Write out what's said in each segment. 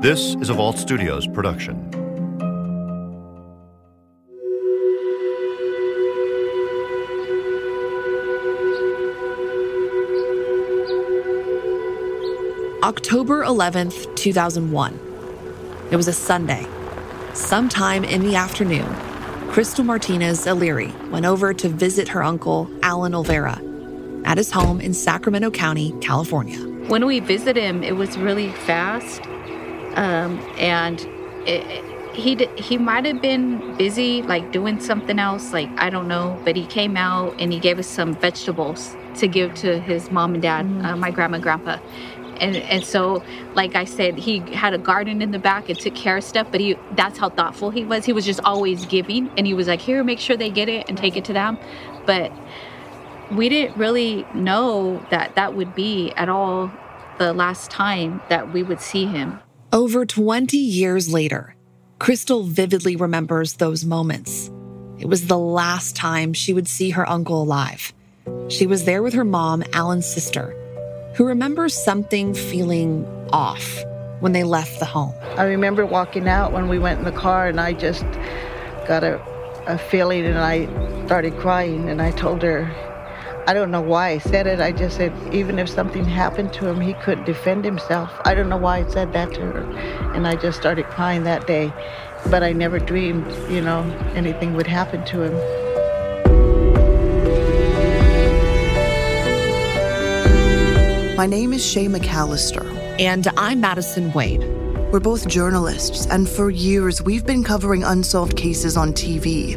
This is a Vault Studios production. October 11th, 2001. It was a Sunday. Sometime in the afternoon, Crystal Martinez O'Leary went over to visit her uncle, Alan Olvera, at his home in Sacramento County, California. When we visited him, it was really fast. Um, and it, he he might have been busy like doing something else like i don't know but he came out and he gave us some vegetables to give to his mom and dad uh, my grandma and grandpa. And and so like i said he had a garden in the back and took care of stuff but he that's how thoughtful he was. He was just always giving and he was like here make sure they get it and take it to them. But we didn't really know that that would be at all the last time that we would see him Over 20 years later, Crystal vividly remembers those moments. It was the last time she would see her uncle alive. She was there with her mom, Alan's sister, who remembers something feeling off when they left the home. I remember walking out when we went in the car, and I just got a, a feeling, and I started crying. And I told her, I don't know why I said it. I just said, even if something happened to him, he couldn't defend himself. I don't know why I said that to her. And I just started crying that day. But I never dreamed, you know, anything would happen to him. My name is Shay McAllister. And I'm Madison Wade. We're both journalists, and for years we've been covering unsolved cases on TV,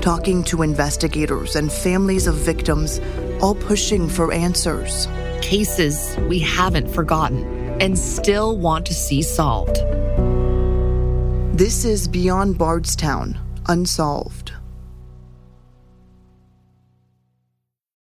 talking to investigators and families of victims, all pushing for answers. Cases we haven't forgotten and still want to see solved. This is Beyond Bardstown Unsolved.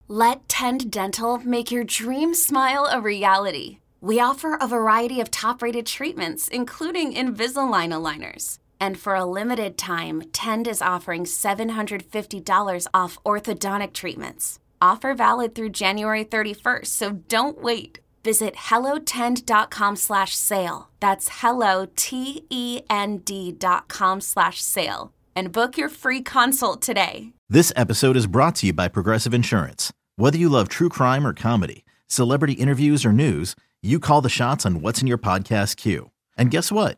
Let Tend Dental make your dream smile a reality. We offer a variety of top rated treatments, including Invisalign aligners. And for a limited time, Tend is offering $750 off orthodontic treatments. Offer valid through January 31st, so don't wait. Visit hellotend.com slash sale. That's hello, T-E-N-D dot com slash sale. And book your free consult today. This episode is brought to you by Progressive Insurance. Whether you love true crime or comedy, celebrity interviews or news, you call the shots on what's in your podcast queue. And guess what?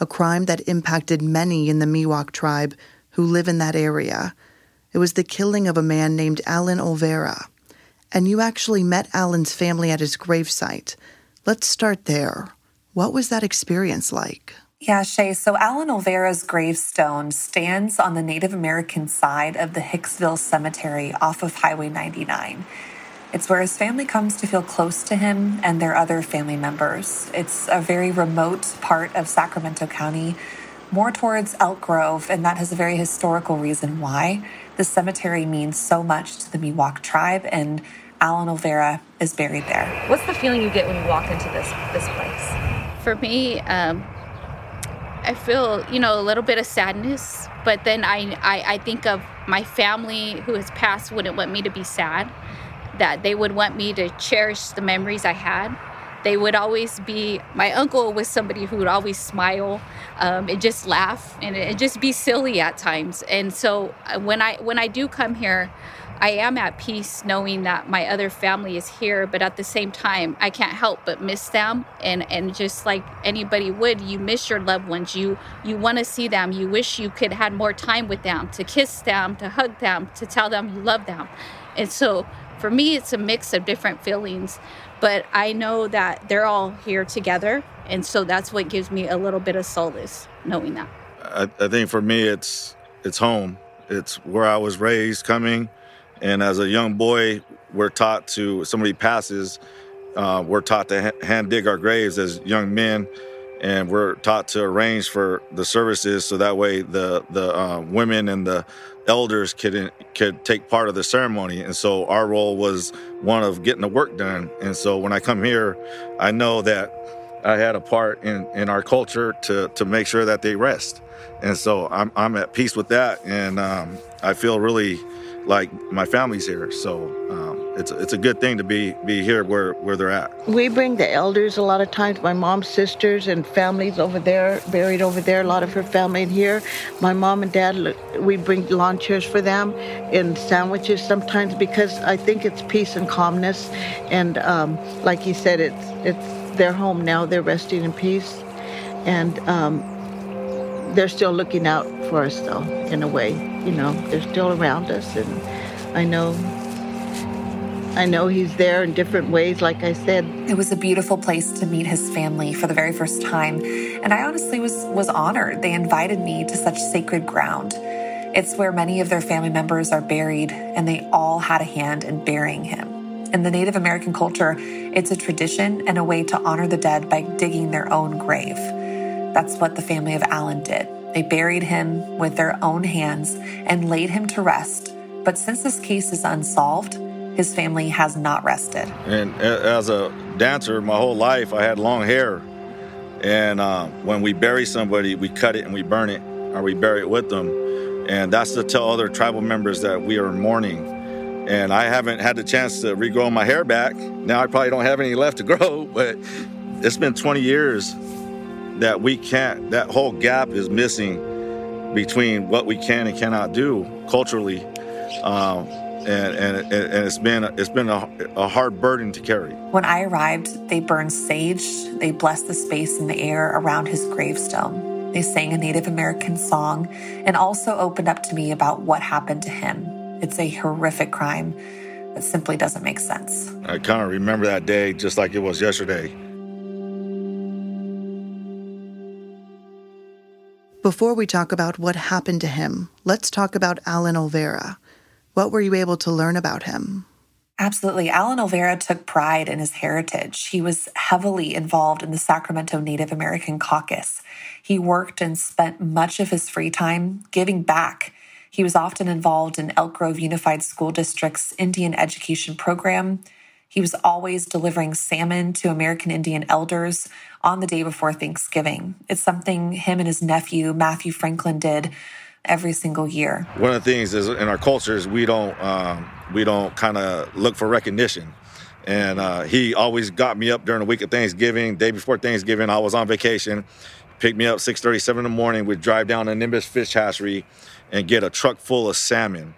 a crime that impacted many in the Miwok tribe who live in that area. It was the killing of a man named Alan Olvera. And you actually met Alan's family at his gravesite. Let's start there. What was that experience like? Yeah, Shay. So Alan Olvera's gravestone stands on the Native American side of the Hicksville Cemetery off of Highway 99. It's where his family comes to feel close to him and their other family members. It's a very remote part of Sacramento County, more towards Elk Grove, and that has a very historical reason why. The cemetery means so much to the Miwok tribe, and Alan Olvera is buried there. What's the feeling you get when you walk into this this place? For me, um, I feel you know a little bit of sadness, but then I, I I think of my family who has passed wouldn't want me to be sad, that they would want me to cherish the memories I had. They would always be. My uncle was somebody who would always smile, um, and just laugh, and, and just be silly at times. And so uh, when I when I do come here, I am at peace knowing that my other family is here, but at the same time, I can't help but miss them. And and just like anybody would, you miss your loved ones. You you want to see them. You wish you could had more time with them, to kiss them, to hug them, to tell them you love them. And so for me, it's a mix of different feelings. But I know that they're all here together, and so that's what gives me a little bit of solace knowing that. I, I think for me, it's it's home. It's where I was raised, coming and as a young boy, we're taught to, somebody passes, uh, we're taught to ha- hand dig our graves as young men. and we're taught to arrange for the services so that way the the uh, women and the elders could could take part of the ceremony. And so our role was one of getting the work done. And so when I come here, I know that I had a part in, in our culture to to make sure that they rest. And so I'm I'm at peace with that, and um, I feel really like my family's here. So um, it's it's a good thing to be be here where where they're at. We bring the elders a lot of times. My mom's sisters and families over there, buried over there. A lot of her family in here. My mom and dad, we bring lawn chairs for them and sandwiches sometimes because I think it's peace and calmness. And um, like you said, it's it's their home now. They're resting in peace, and. Um, they're still looking out for us though in a way you know they're still around us and i know I know he's there in different ways, like I said. It was a beautiful place to meet his family for the very first time, and I honestly was was honored. They invited me to such sacred ground. It's where many of their family members are buried, and they all had a hand in burying him. In the Native American culture, it's a tradition and a way to honor the dead by digging their own grave. That's what the family of Alan did. They buried him with their own hands and laid him to rest. But since this case is unsolved, his family has not rested. And as a dancer, my whole life, I had long hair. And uh, when we bury somebody, we cut it and we burn it, or we bury it with them. And that's to tell other tribal members that we are mourning. And I haven't had the chance to regrow my hair back. Now I probably don't have any left to grow, but it's been 20 years that we can't, that whole gap is missing between what we can and cannot do culturally. Um, and, and, and it's been it's been a, a, hard burden to carry. When I arrived, they burned sage. They blessed the space in the air around his gravestone. They sang a Native American song and also opened up to me about what happened to him. It's a horrific crime that simply doesn't make sense. I kind of remember that day just like it was yesterday. Before we talk about what happened to him, let's talk about Alan Olvera. What were you able to learn about him? Absolutely. Alan Olvera took pride in his heritage. He was heavily involved in the Sacramento Native American Caucus. He worked and spent much of his free time giving back. He was often involved in Elk Grove Unified School District's Indian education program. He was always delivering salmon to American Indian elders on the day before Thanksgiving. It's something him and his nephew, Matthew Franklin, did every single year. One of the things is in our cultures we don't um, we don't kind of look for recognition. And uh, he always got me up during the week of Thanksgiving. Day before Thanksgiving, I was on vacation. Picked me up 6:37 in the morning. We'd drive down to Nimbus Fish Hatchery and get a truck full of salmon.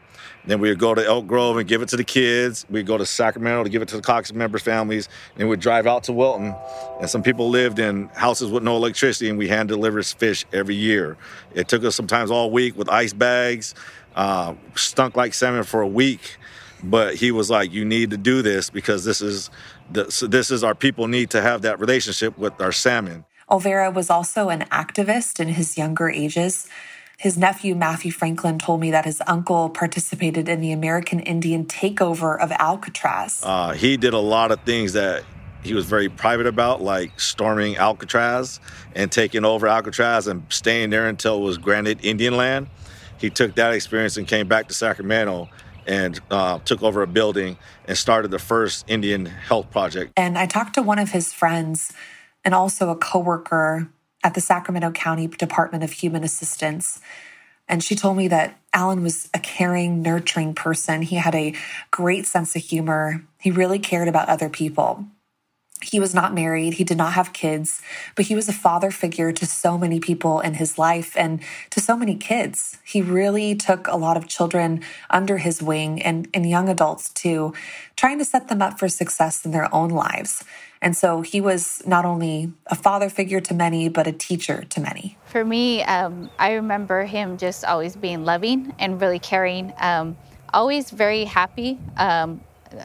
Then we would go to Elk Grove and give it to the kids. We'd go to Sacramento to give it to the Cox members' families. And we'd drive out to Wilton. And some people lived in houses with no electricity, and we hand delivered fish every year. It took us sometimes all week with ice bags, uh, stunk like salmon for a week. But he was like, "You need to do this because this is the, this is our people need to have that relationship with our salmon." Olvera was also an activist in his younger ages. His nephew, Matthew Franklin, told me that his uncle participated in the American Indian takeover of Alcatraz. Uh, he did a lot of things that he was very private about, like storming Alcatraz and taking over Alcatraz and staying there until it was granted Indian land. He took that experience and came back to Sacramento and uh, took over a building and started the first Indian health project. And I talked to one of his friends and also a coworker at the Sacramento County Department of Human Assistance. And she told me that Alan was a caring, nurturing person. He had a great sense of humor. He really cared about other people. He was not married, he did not have kids, but he was a father figure to so many people in his life and to so many kids. He really took a lot of children under his wing and, and young adults too, trying to set them up for success in their own lives. And so he was not only a father figure to many, but a teacher to many. For me, um, I remember him just always being loving and really caring, um, always very happy, um,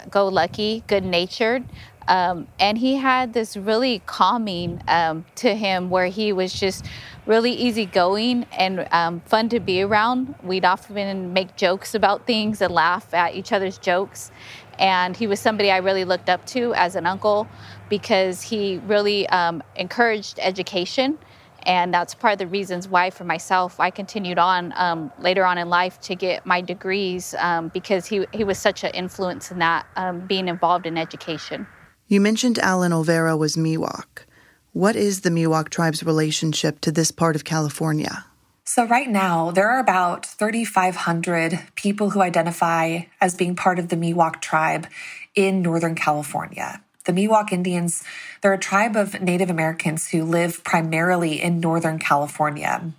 go lucky, good natured. Um, and he had this really calming um, to him where he was just really easygoing and um, fun to be around. We'd often make jokes about things and laugh at each other's jokes. And he was somebody I really looked up to as an uncle because he really um, encouraged education. And that's part of the reasons why, for myself, I continued on um, later on in life to get my degrees um, because he, he was such an influence in that, being involved in education. You mentioned Alan Olvera was Miwok. What is the Miwok tribe's relationship to this part of California? So, right now, there are about 3,500 people who identify as being part of the Miwok tribe in Northern California. The Miwok Indians, they're a tribe of Native Americans who live primarily in Northern California.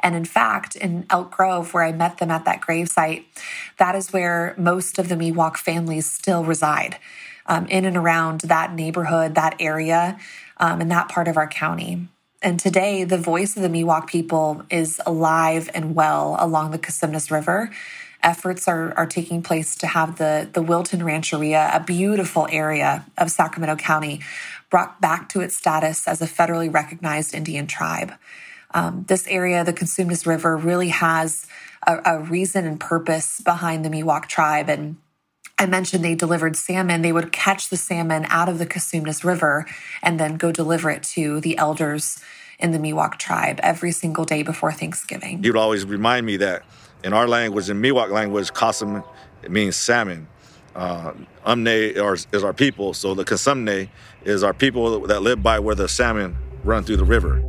And in fact, in Elk Grove, where I met them at that gravesite, that is where most of the Miwok families still reside, um, in and around that neighborhood, that area um, in that part of our county. And today, the voice of the Miwok people is alive and well along the Cosumnes River. Efforts are, are taking place to have the, the Wilton Rancheria, a beautiful area of Sacramento County, brought back to its status as a federally recognized Indian tribe. Um, this area, the Cosumnes River, really has a, a reason and purpose behind the Miwok tribe. And I mentioned they delivered salmon. They would catch the salmon out of the Cosumnes River and then go deliver it to the elders in the Miwok tribe every single day before Thanksgiving. He would always remind me that in our language, in Miwok language, Kasum means salmon. Uh, Umne is our people, so the Kasumne is our people that live by where the salmon run through the river.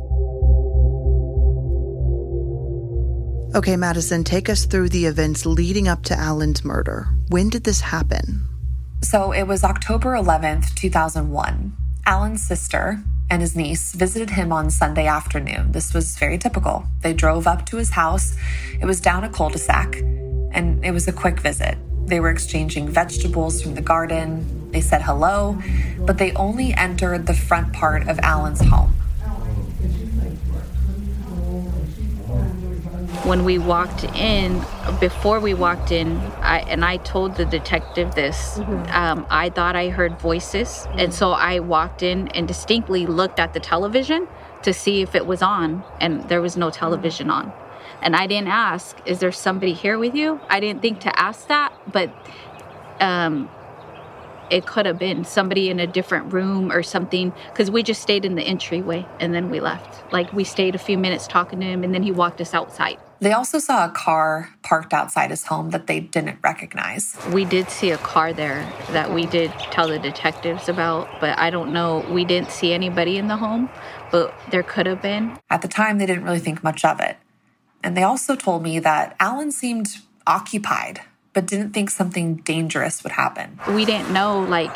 Okay, Madison, take us through the events leading up to Alan's murder. When did this happen? So it was October 11th, 2001. Alan's sister and his niece visited him on Sunday afternoon. This was very typical. They drove up to his house. It was down a cul de sac, and it was a quick visit. They were exchanging vegetables from the garden. They said hello, but they only entered the front part of Alan's home. When we walked in, before we walked in, I, and I told the detective this, mm-hmm. um, I thought I heard voices. Mm-hmm. And so I walked in and distinctly looked at the television to see if it was on, and there was no television on. And I didn't ask, Is there somebody here with you? I didn't think to ask that, but um, it could have been somebody in a different room or something because we just stayed in the entryway and then we left. Like we stayed a few minutes talking to him and then he walked us outside. They also saw a car parked outside his home that they didn't recognize. We did see a car there that we did tell the detectives about, but I don't know. We didn't see anybody in the home, but there could have been. At the time, they didn't really think much of it. And they also told me that Alan seemed occupied, but didn't think something dangerous would happen. We didn't know, like,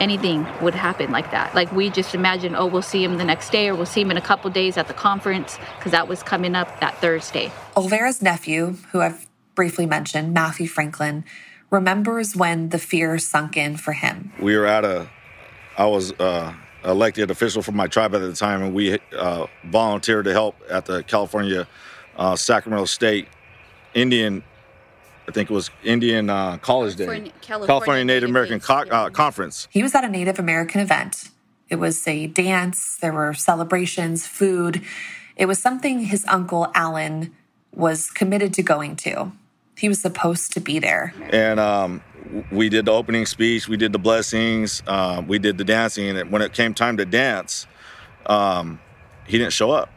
anything would happen like that. Like we just imagined, oh, we'll see him the next day or we'll see him in a couple days at the conference because that was coming up that Thursday. Olvera's nephew, who I've briefly mentioned, Matthew Franklin, remembers when the fear sunk in for him. We were at a, I was uh, elected official for my tribe at the time, and we uh, volunteered to help at the California uh, Sacramento State Indian I think it was Indian uh, College Day, California, California Native American Co- uh, Conference. He was at a Native American event. It was a dance, there were celebrations, food. It was something his uncle Alan was committed to going to. He was supposed to be there. And um, we did the opening speech, we did the blessings, uh, we did the dancing. And when it came time to dance, um, he didn't show up.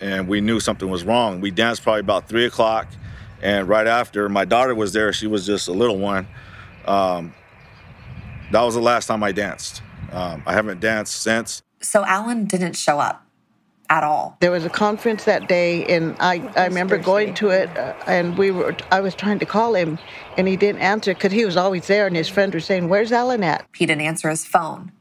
And we knew something was wrong. We danced probably about three o'clock and right after, my daughter was there. She was just a little one. Um, that was the last time I danced. Um, I haven't danced since. So Alan didn't show up at all. There was a conference that day, and I, I remember going to it, uh, and we were I was trying to call him, and he didn't answer because he was always there, and his friends were saying, "Where's Alan at?" He didn't answer his phone.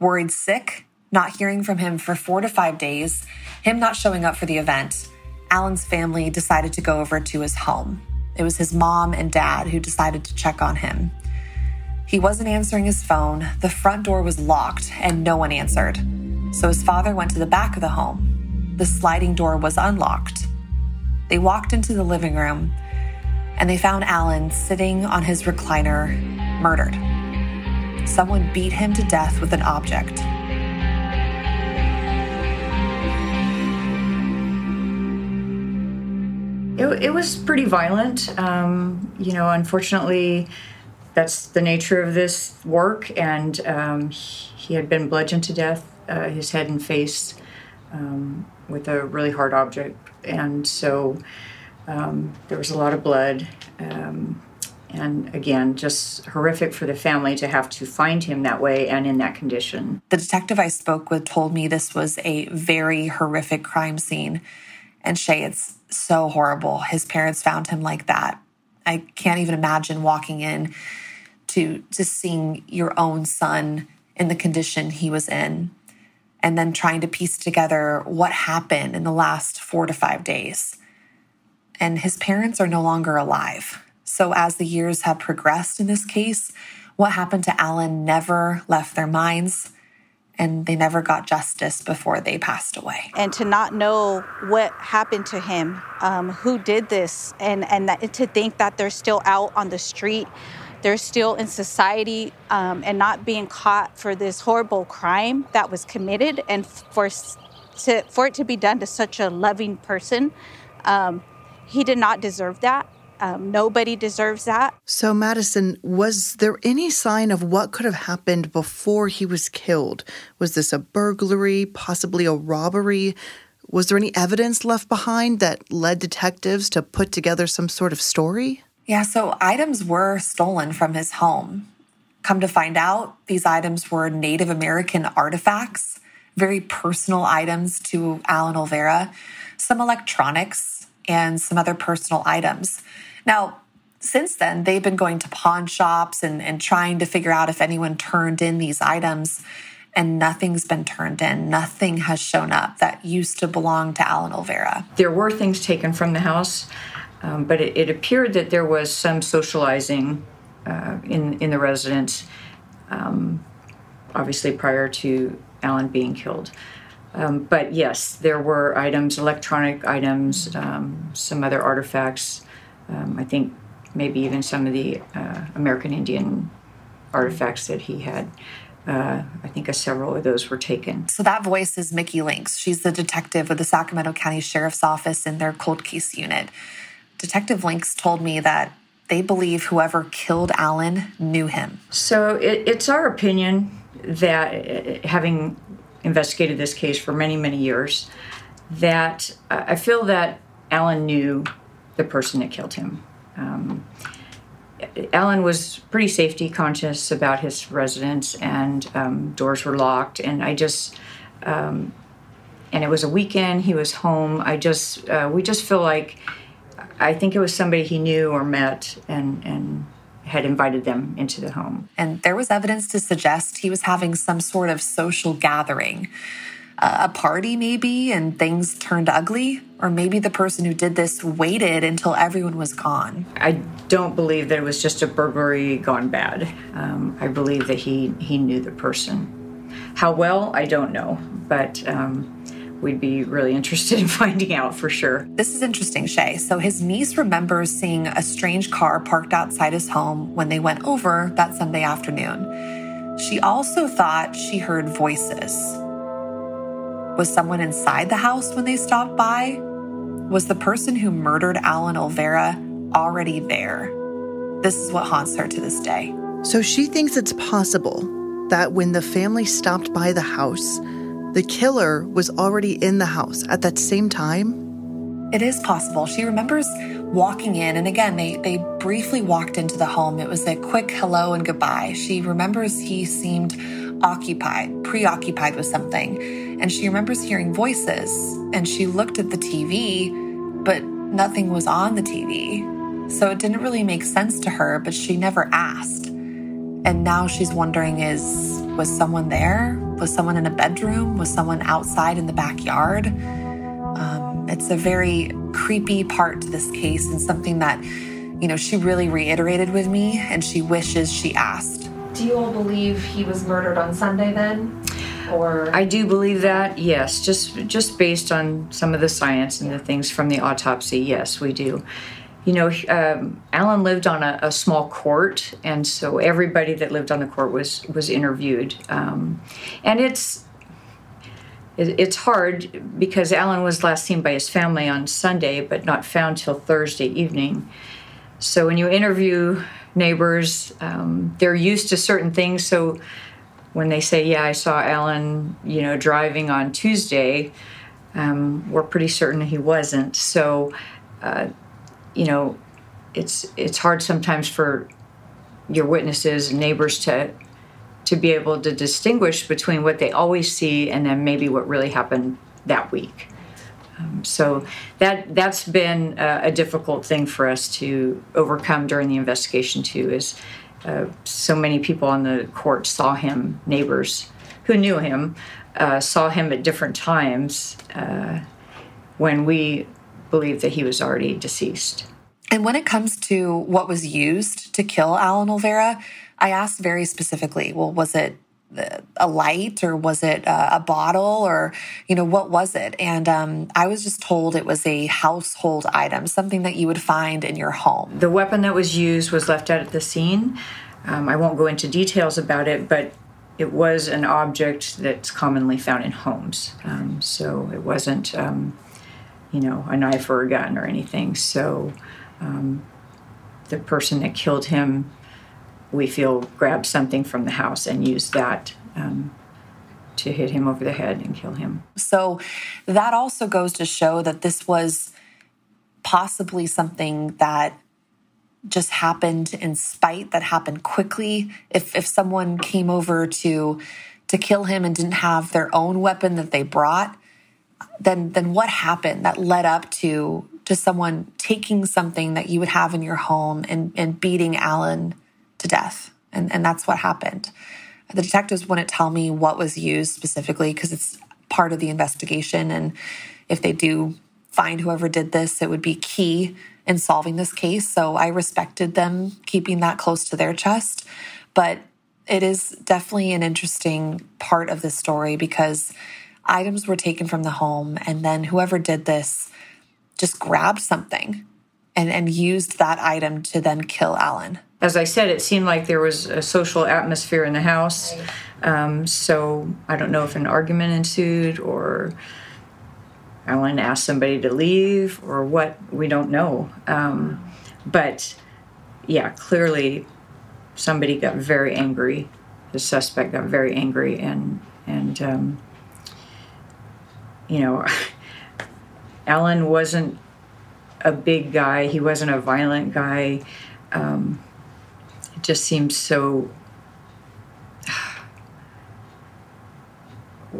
Worried sick, not hearing from him for four to five days, him not showing up for the event. Alan's family decided to go over to his home. It was his mom and dad who decided to check on him. He wasn't answering his phone, the front door was locked, and no one answered. So his father went to the back of the home. The sliding door was unlocked. They walked into the living room and they found Alan sitting on his recliner, murdered. Someone beat him to death with an object. It, it was pretty violent. Um, you know, unfortunately, that's the nature of this work. And um, he had been bludgeoned to death, uh, his head and face, um, with a really hard object. And so um, there was a lot of blood. Um, and again, just horrific for the family to have to find him that way and in that condition. The detective I spoke with told me this was a very horrific crime scene. And Shay, it's so horrible. His parents found him like that. I can't even imagine walking in to just seeing your own son in the condition he was in and then trying to piece together what happened in the last 4 to 5 days. And his parents are no longer alive. So as the years have progressed in this case, what happened to Alan never left their minds and they never got justice before they passed away. And to not know what happened to him, um, who did this, and and that, to think that they're still out on the street, they're still in society, um, and not being caught for this horrible crime that was committed, and for to, for it to be done to such a loving person, um, he did not deserve that. Um, nobody deserves that. So, Madison, was there any sign of what could have happened before he was killed? Was this a burglary, possibly a robbery? Was there any evidence left behind that led detectives to put together some sort of story? Yeah, so items were stolen from his home. Come to find out, these items were Native American artifacts, very personal items to Alan Olvera, some electronics, and some other personal items. Now, since then, they've been going to pawn shops and, and trying to figure out if anyone turned in these items, and nothing's been turned in. Nothing has shown up that used to belong to Alan Olvera. There were things taken from the house, um, but it, it, appeared that there was some socializing uh, in, in the residence, um, obviously prior to Alan being killed. Um, but yes, there were items, electronic items, um, some other artifacts um, I think maybe even some of the uh, American Indian artifacts that he had. Uh, I think a several of those were taken. So that voice is Mickey Links. She's the detective with the Sacramento County Sheriff's Office in their cold case unit. Detective Links told me that they believe whoever killed Alan knew him. So it, it's our opinion that, uh, having investigated this case for many, many years, that uh, I feel that Alan knew the person that killed him. Um, Alan was pretty safety conscious about his residence, and um, doors were locked. And I just, um, and it was a weekend. He was home. I just, uh, we just feel like, I think it was somebody he knew or met, and and had invited them into the home. And there was evidence to suggest he was having some sort of social gathering a party maybe and things turned ugly or maybe the person who did this waited until everyone was gone i don't believe that it was just a burglary gone bad um, i believe that he he knew the person how well i don't know but um, we'd be really interested in finding out for sure. This is interesting, Shay. So his niece remembers seeing a strange car parked outside his home when they went over that Sunday afternoon. She also thought she heard voices. Was someone inside the house when they stopped by? Was the person who murdered Alan Olvera already there? This is what haunts her to this day. So she thinks it's possible that when the family stopped by the house, the killer was already in the house at that same time? It is possible. She remembers walking in, and again, they, they briefly walked into the home. It was a quick hello and goodbye. She remembers he seemed occupied, preoccupied with something. And she remembers hearing voices and she looked at the TV, but nothing was on the TV. So it didn't really make sense to her, but she never asked. And now she's wondering is was someone there? Was someone in a bedroom? Was someone outside in the backyard? Um, it's a very creepy part to this case and something that, you know, she really reiterated with me and she wishes she asked. Do you all believe he was murdered on Sunday then? Or I do believe that. Yes, just just based on some of the science and the things from the autopsy. Yes, we do. You know, um, Alan lived on a, a, small court, and so everybody that lived on the court was was interviewed. Um, and it's it, it's hard because Alan was last seen by his family on Sunday, but not found till Thursday evening. So when you interview neighbors. Um, they're used to certain things, so when they say, "Yeah, I saw Alan," you know, driving on Tuesday, um, we're pretty certain he wasn't. So, uh, you know, it's it's hard sometimes for your witnesses and neighbors to to be able to distinguish between what they always see and then maybe what really happened that week. Um, so that that's been a, a, difficult thing for us to overcome during the investigation too. Is uh, so many people on the court saw him, neighbors who knew him, uh, saw him at different times uh, when we believed that he was already deceased. And when it comes to what was used to kill Alan Olvera, I asked very specifically, well, was it a light or was it a, bottle or you know what was it? And um, i was just told it was a household item something that you would find in your home. The weapon that was used was left out at the scene. Um, i won't go into details about it but it was an object that's commonly found in homes. Um, so it wasn't um, you know a knife or a gun or anything. So um, the person that killed him we feel grabbed something from the house and used that um, to hit him over the head and kill him. So that also goes to show that this was possibly something that just happened in spite that happened quickly if if someone came over to to kill him and didn't have their own weapon that they brought then then what happened that led up to to someone taking something that you would have in your home and and beating Alan to death. And, and that's what happened. The detectives wouldn't tell me what was used specifically because it's part of the investigation. And if they do find whoever did this, it would be key in solving this case. So I respected them keeping that close to their chest. But it is definitely an interesting part of the story because items were taken from the home, and then whoever did this just grabbed something and, and used that item to then kill Alan as I said, it seemed like there was a social atmosphere in the house. Um, so I don't know if an argument ensued or Alan asked somebody to leave or what. We don't know. Um, but yeah, clearly somebody got very angry. The suspect got very angry and and um, you know, Alan wasn't a big guy. He wasn't a violent guy. Um, just seems so.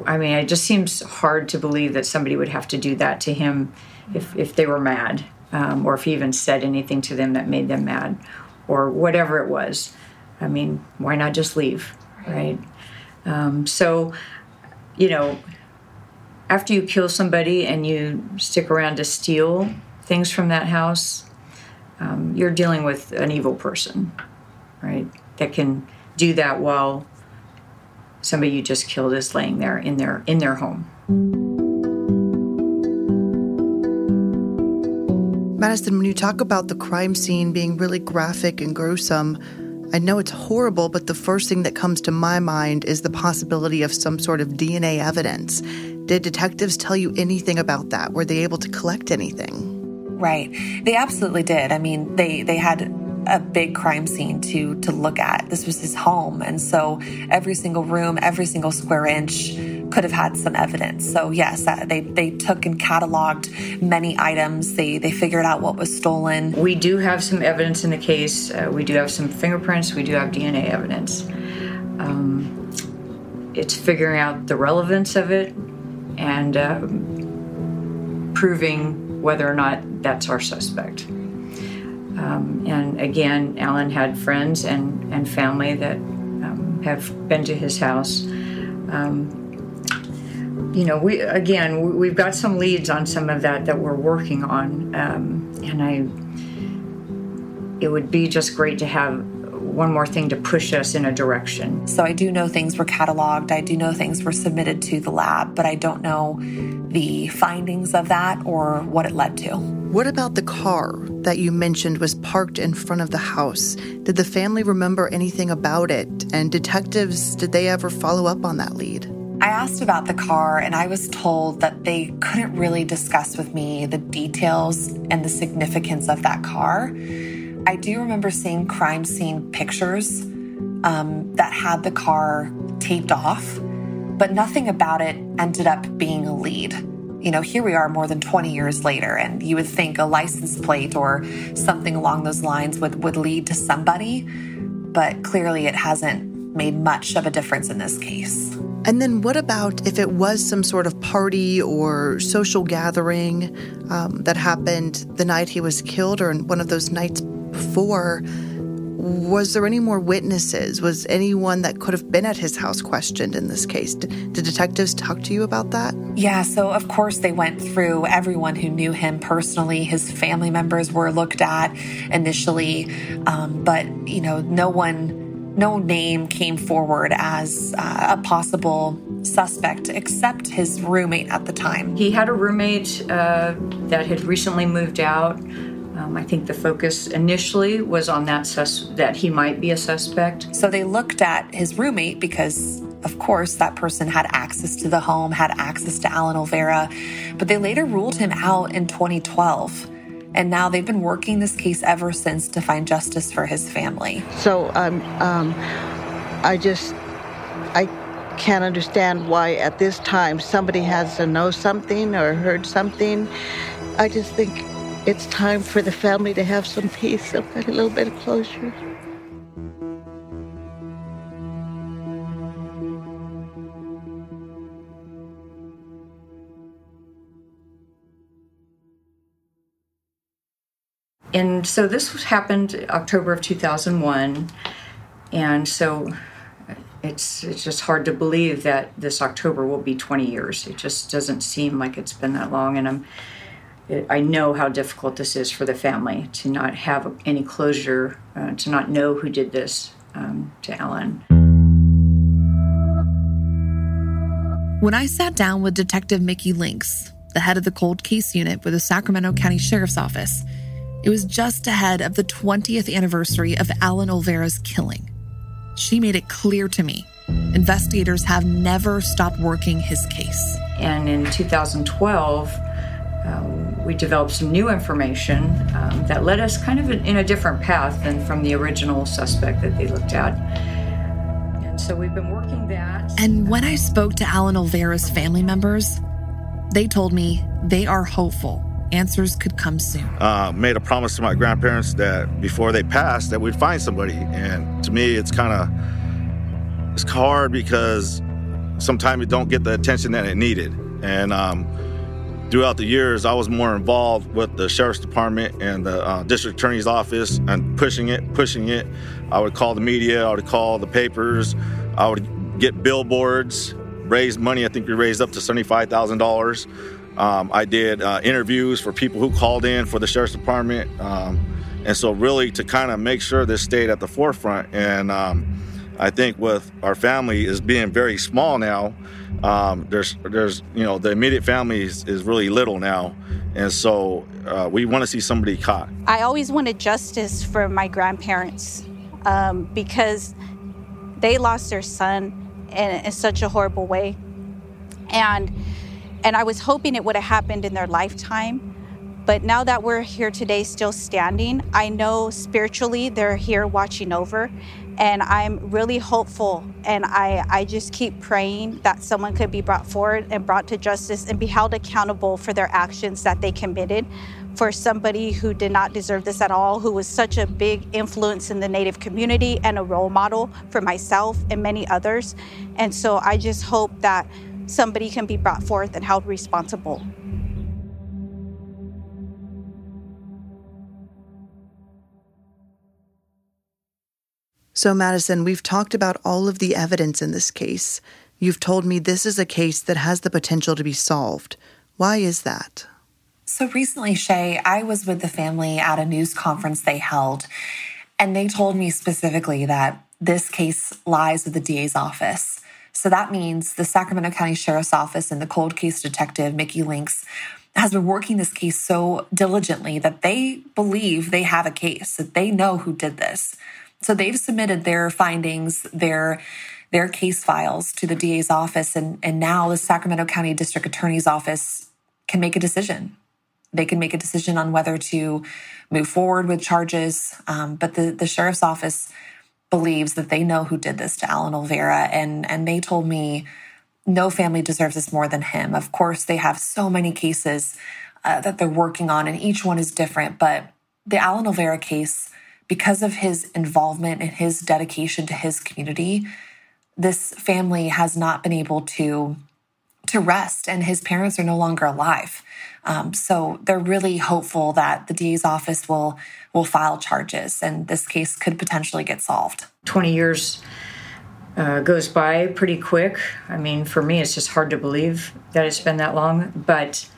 I mean, it just seems hard to believe that somebody would have to do that to him if, if they were mad, um, or if he even said anything to them that made them mad, or whatever it was. I mean, why not just leave, right? Um, so, you know, after you kill somebody and you stick around to steal things from that house, um, you're dealing with an evil person right? That can do that while somebody you just killed is laying there in their in their home. Madison, when you talk about the crime scene being really graphic and gruesome, I know it's horrible, but the first thing that comes to my mind is the possibility of some sort of DNA evidence. Did detectives tell you anything about that? Were they able to collect anything? Right. They absolutely did. I mean, they they had a big crime scene to to look at. This was his home, and so every single room, every single square inch could have had some evidence. So yes, they they took and cataloged many items. They they figured out what was stolen. We do have some evidence in the case. Uh, we do have some fingerprints. We do have DNA evidence. Um, it's figuring out the relevance of it and um, proving whether or not that's our suspect. Um, and again, Alan had friends and, and family that um, have been to his house. Um, you know, we again we've got some leads on some of that that we're working on, um, and I. It would be just great to have one more thing to push us in a direction. So I do know things were cataloged. I do know things were submitted to the lab, but I don't know the findings of that or what it led to. What about the car that you mentioned was parked in front of the house? Did the family remember anything about it? And detectives, did they ever follow up on that lead? I asked about the car, and I was told that they couldn't really discuss with me the details and the significance of that car. I do remember seeing crime scene pictures um, that had the car taped off, but nothing about it ended up being a lead. You know, here we are more than 20 years later, and you would think a license plate or something along those lines would, would lead to somebody, but clearly it hasn't made much of a difference in this case. And then, what about if it was some sort of party or social gathering um, that happened the night he was killed or one of those nights before? Was there any more witnesses? Was anyone that could have been at his house questioned in this case? Did, did detectives talk to you about that? Yeah, so of course they went through everyone who knew him personally. His family members were looked at initially, um, but you know, no one no name came forward as uh, a possible suspect except his roommate at the time. He had a roommate uh, that had recently moved out. Um, I think the focus initially was on that sus- that he might be a suspect. So they looked at his roommate because, of course, that person had access to the home, had access to Alan Olvera, but they later ruled him out in 2012 and now they've been working this case ever since to find justice for his family. So um, um, I just, I can't understand why at this time somebody has to know something or heard something. I just think it's time for the family to have some peace, some a little bit of closure. and so this happened October of 2001, and so it's it's just hard to believe that this October will be 20 years. It just doesn't seem like it's been that long, and I'm I know how difficult this is for the family to not have any closure, uh, to not know who did this um, to Ellen. When I sat down with Detective Mickey Links, the head of the cold case unit with the Sacramento County Sheriff's Office, it was just ahead of the 20th anniversary of Alan Olvera's killing. She made it clear to me investigators have never stopped working his case. And in 2012, um, we developed some new information um, that led us kind of in a different path than from the original suspect that they looked at. And so we've been working that. And when I spoke to Alan Olvera's family members, they told me they are hopeful answers could come soon. Uh, made a promise to my grandparents that before they passed that we'd find somebody. And to me, it's kind of it's hard because sometimes it don't get the attention that it needed. And um, throughout the years, I was more involved with the sheriff's department and the uh, district attorney's office and pushing it, pushing it. I would call the media, I would call the papers, I would get billboards, raise money. I think we raised up to seventy-five thousand dollars um, I did uh, interviews for people who called in for the sheriff's department, um, and so really to kind of make sure this stayed at the forefront. And um, I think with our family is being very small now, um, there's there's you know the immediate family is, is really little now, and so uh, we want to see somebody caught. I always wanted justice for my grandparents um, because they lost their son in, in such a horrible way, and and I was hoping it would have happened in their lifetime. But now that we're here today, still standing, I know spiritually they're here watching over. And I'm really hopeful. And I, I just keep praying that someone could be brought forward and brought to justice and be held accountable for their actions that they committed for somebody who did not deserve this at all, who was such a big influence in the Native community and a role model for myself and many others. And so I just hope that somebody can be brought forth and held responsible. So, Madison, we've talked about all of the evidence in this case. You've told me this is a case that has the potential to be solved. Why is that? So, recently, Shay, I was with the family at a news conference they held, and they told me specifically that this case lies with the DA's office. So that means the Sacramento County Sheriff's Office and the cold case detective, Mickey Links, has been working this case so diligently that they believe they have a case, that they know who did this. So they've submitted their findings, their their case files to the DA's office, and, and now the Sacramento County District Attorney's Office can make a decision. they can make a decision on whether to move forward with charges. Um, but the, the sheriff's office believes that they know who did this to Alan Olvera. And, and they told me no family deserves this more than him. Of course, they have so many cases uh, that they're working on, and each one is different. But the Alan Olvera case, because of his involvement and his dedication to his community, this family has not been able to to rest, and his parents are no longer alive. Um, so they're really hopeful that the DA's office will will file charges, and this case could potentially get solved. Twenty years uh, goes by pretty quick. I mean, for me, it's just hard to believe that it's been that long, but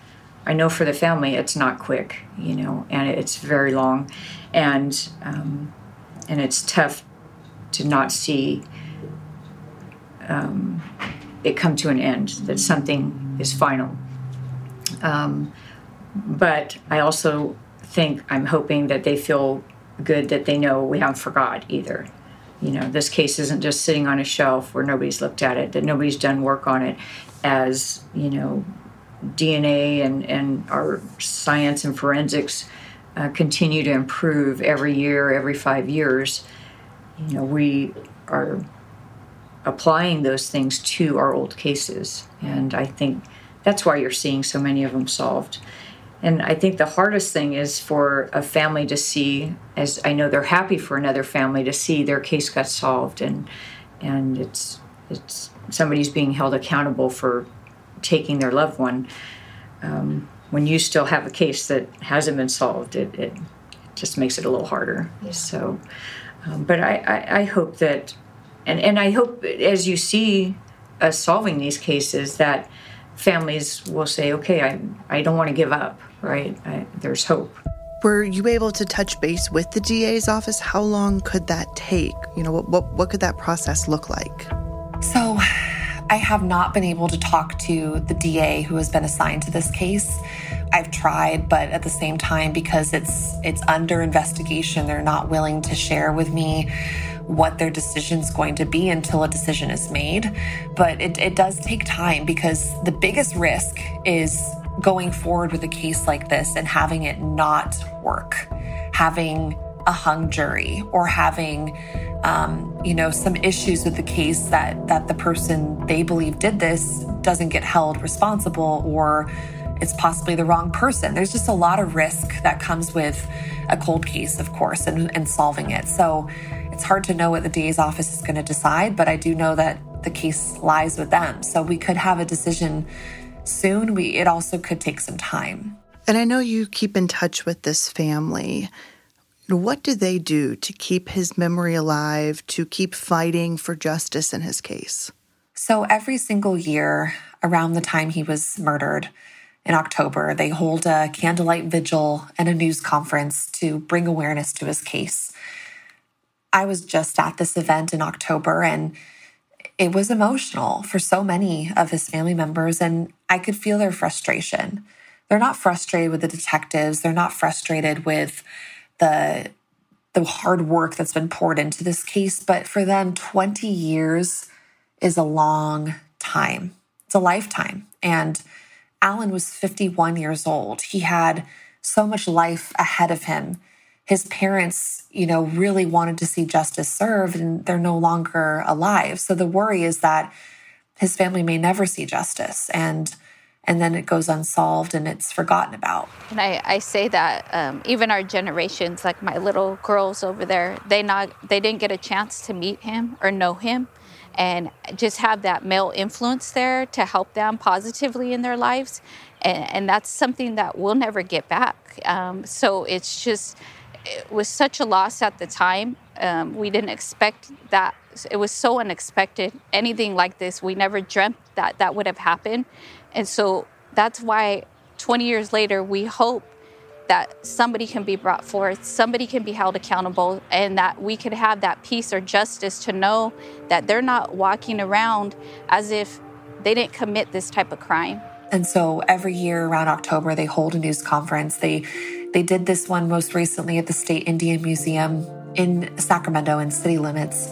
I know for the family, it's not quick, you know, and it's very long, and um, and it's tough to not see um, it come to an end. That something is final. Um, but I also think I'm hoping that they feel good that they know we haven't forgot either. You know, this case isn't just sitting on a shelf where nobody's looked at it, that nobody's done work on it as, you know, DNA and, and our science and forensics uh, continue to improve every year, every five years. You know, we are applying those things to our old cases. And I think that's why you're seeing so many of them solved. And I think the hardest thing is for a family to see, as I know they're happy for another family to see their case got solved, and and it's it's somebody's being held accountable for taking their loved one. Um, when you still have a case that hasn't been solved, it, it just makes it a little harder. Yeah. So, um, but I, I, I hope that, and and I hope as you see us solving these cases that families will say, okay, I, I don't want to give up, right? I, there's hope. Were you able to touch base with the DA's office? How long could that take? You know, what, what, what could that process look like? So, I have not been able to talk to the DA who has been assigned to this case. I've tried, but at the same time, because it's it's under investigation, they're not willing to share with me what their decision is going to be until a decision is made. But it, it does take time because the biggest risk is going forward with a case like this and having it not work, having a hung jury or having um, you know some issues with the case that that the person they believe did this doesn't get held responsible or it's possibly the wrong person. There's just a lot of risk that comes with a cold case, of course, and, and solving it. So it's hard to know what the DA's office is going to decide, but I do know that the case lies with them. So we could have a decision soon. We it also could take some time. And I know you keep in touch with this family. What do they do to keep his memory alive, to keep fighting for justice in his case? So every single year around the time he was murdered in October, they hold a candlelight vigil and a news conference to bring awareness to his case. I was just at this event in October and it was emotional for so many of his family members, and I could feel their frustration. They're not frustrated with the detectives, they're not frustrated with the the hard work that's been poured into this case, but for them 20 years is a long time. It's a lifetime. And Alan was 51 years old. He had so much life ahead of him his parents, you know, really wanted to see justice served and they're no longer alive. So the worry is that his family may never see justice and and then it goes unsolved and it's forgotten about. And I, I say that um, even our generations, like my little girls over there, they not they didn't get a chance to meet him or know him, and just have that male influence there to help them positively in their lives, and, and that's something that we'll never get back. Um, so it's just it was such a loss at the time. Um, we didn't expect that. It was so unexpected. Anything like this, we never dreamt that that would have happened. And so that's why 20 years later, we hope that somebody can be brought forth, somebody can be held accountable, and that we could have that peace or justice to know that they're not walking around as if they didn't commit this type of crime. And so every year around October, they hold a news conference. They they did this one most recently at the State Indian Museum in Sacramento in city limits.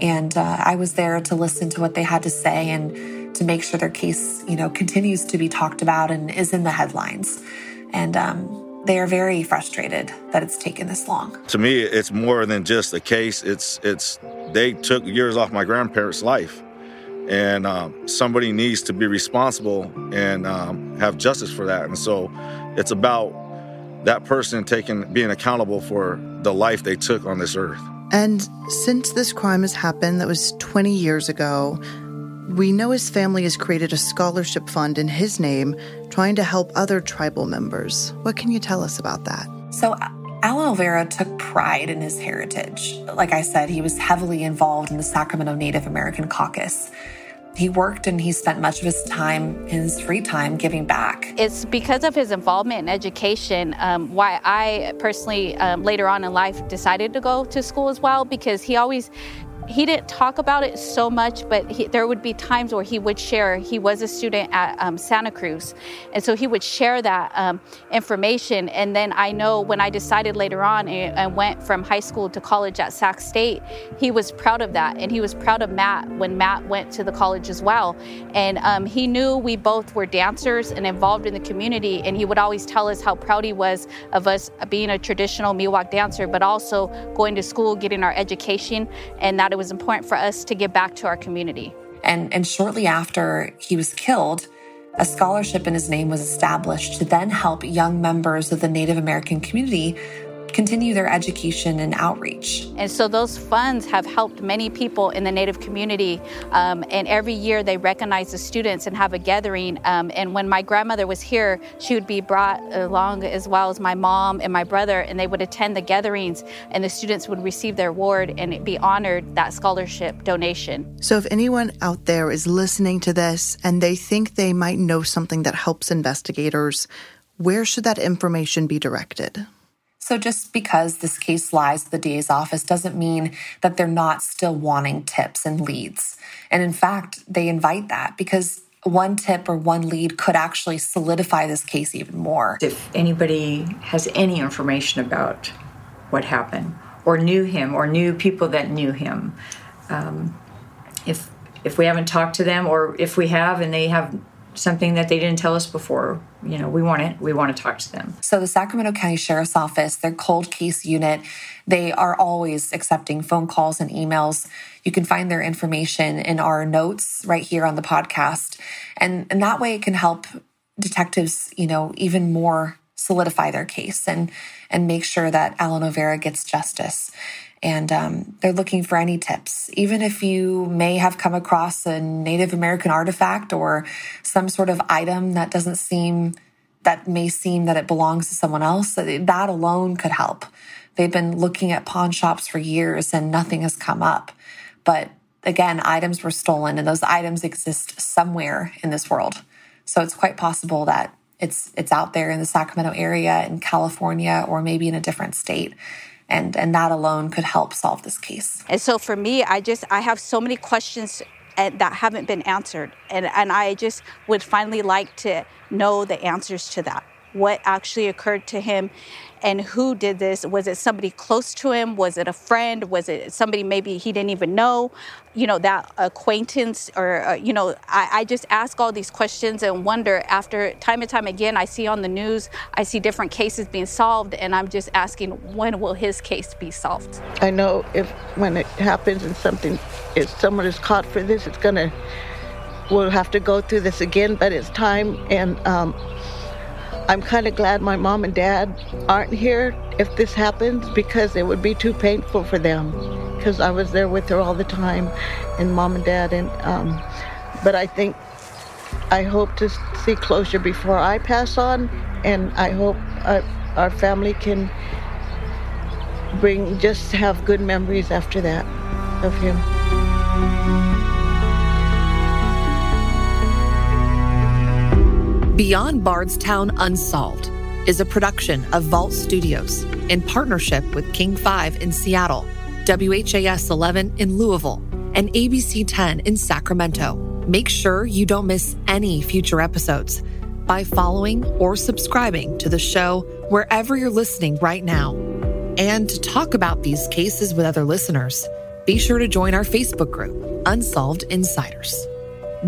And uh, I was there to listen to what they had to say and to make sure their case, you know, continues to be talked about and is in the headlines. And um, they are very frustrated that it's taken this long. To me, it's more than just a case. It's it's they took years off my grandparents' life, and um, somebody needs to be responsible and um, have justice for that. And so, it's about that person taking being accountable for the life they took on this earth. And since this crime has happened, that was 20 years ago, we know his family has created a scholarship fund in his name trying to help other tribal members. What can you tell us about that? So, Alan Olvera took pride in his heritage. Like I said, he was heavily involved in the Sacramento Native American Caucus. He worked and he spent much of his time, his free time, giving back. It's because of his involvement in education um, why I personally, um, later on in life, decided to go to school as well because he always he didn't talk about it so much, but he, there would be times where he would share. He was a student at um, Santa Cruz, and so he would share that um, information. And then I know when I decided later on and, and, went from high school to college at Sac State, he was proud of that, and he was proud of Matt when Matt went to the college as well. And um, he knew we both were dancers and involved in the community, and he would always tell us how proud he was of us being a traditional Miwok dancer, but also going to school, getting our education, and that it was important for us to give back to our community. And, and shortly after he was killed, a scholarship in his name was established to then help young members of the Native American community continue their education and outreach. And so those funds have helped many people in the Native community. Um, and every year they recognize the students and have a gathering. Um, and when my grandmother was here, she would be brought along as well as my mom and my brother, and they would attend the gatherings, and the students would receive their award and be honored that scholarship donation. So if anyone out there is listening to this and they think they might know something that helps investigators, where should that information be directed? So just because this case lies at the DA's office doesn't mean that they're not still wanting tips and leads. And in fact, they invite that because one tip or one lead could actually solidify this case even more. If anybody has any information about what happened, or knew him, or knew people that knew him, um, if if we haven't talked to them, or if we have and they have something that they didn't tell us before you know we want it we want to talk to them. So the sacramento county sheriff's office their cold case unit they are always accepting phone calls and emails. You can find their information in our notes right here on the podcast. And and that way it can help detectives you know even more solidify their case and and make sure that alan olvera gets justice and um, they're looking for any tips. Even if you may have come across a Native American artifact or some sort of item that doesn't seem, that may seem that it belongs to someone else, that alone could help. They've been looking at pawn shops for years and nothing has come up. But again, items were stolen and those items exist somewhere in this world. So it's quite possible that it's it's out there in the Sacramento area in California or maybe in a different state and and that alone could help solve this case. And so for me, I just I have so many questions eh, that haven't been answered, and and I just would finally like to know the answers to that. What actually occurred to him, and who did this? Was it somebody close to him? Was it a friend? Was it somebody maybe he didn't even know? You know, that acquaintance, or, uh, you know, I, I, just ask all these questions and wonder after time and time again, I see on the news, I see different cases being solved, and I'm just asking, when will his case be solved? I know if when it happens and something, if someone is caught for this, it's to, we'll have to go through this again, but it's time. And, um, I'm kind of glad my mom and dad aren't here if this happens because it would be too painful for them because I was there with her all the time and mom and dad and um, but I think I hope to see closure before I pass on and I hope uh, our family can bring just have good memories after that of him. Beyond Bardstown Unsolved is a production of Vault Studios in partnership with King 5 in Seattle, WHAS 11 in Louisville, and ABC 10 in Sacramento. Make sure you don't miss any future episodes by following or subscribing to the show wherever you're listening right now. And to talk about these cases with other listeners, be sure to join our Facebook group, Unsolved Insiders.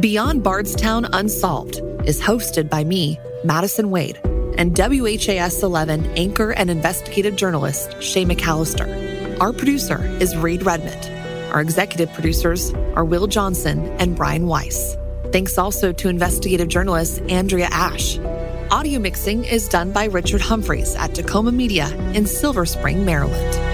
Beyond Bardstown Unsolved is hosted by me, Madison Wade, and WHAS 11 anchor and investigative journalist Shay McAllister. Our producer is Reed Redmond. Our executive producers are Will Johnson and Brian Weiss. Thanks also to investigative journalist Andrea Ash. Audio mixing is done by Richard Humphreys at Tacoma Media in Silver Spring, Maryland.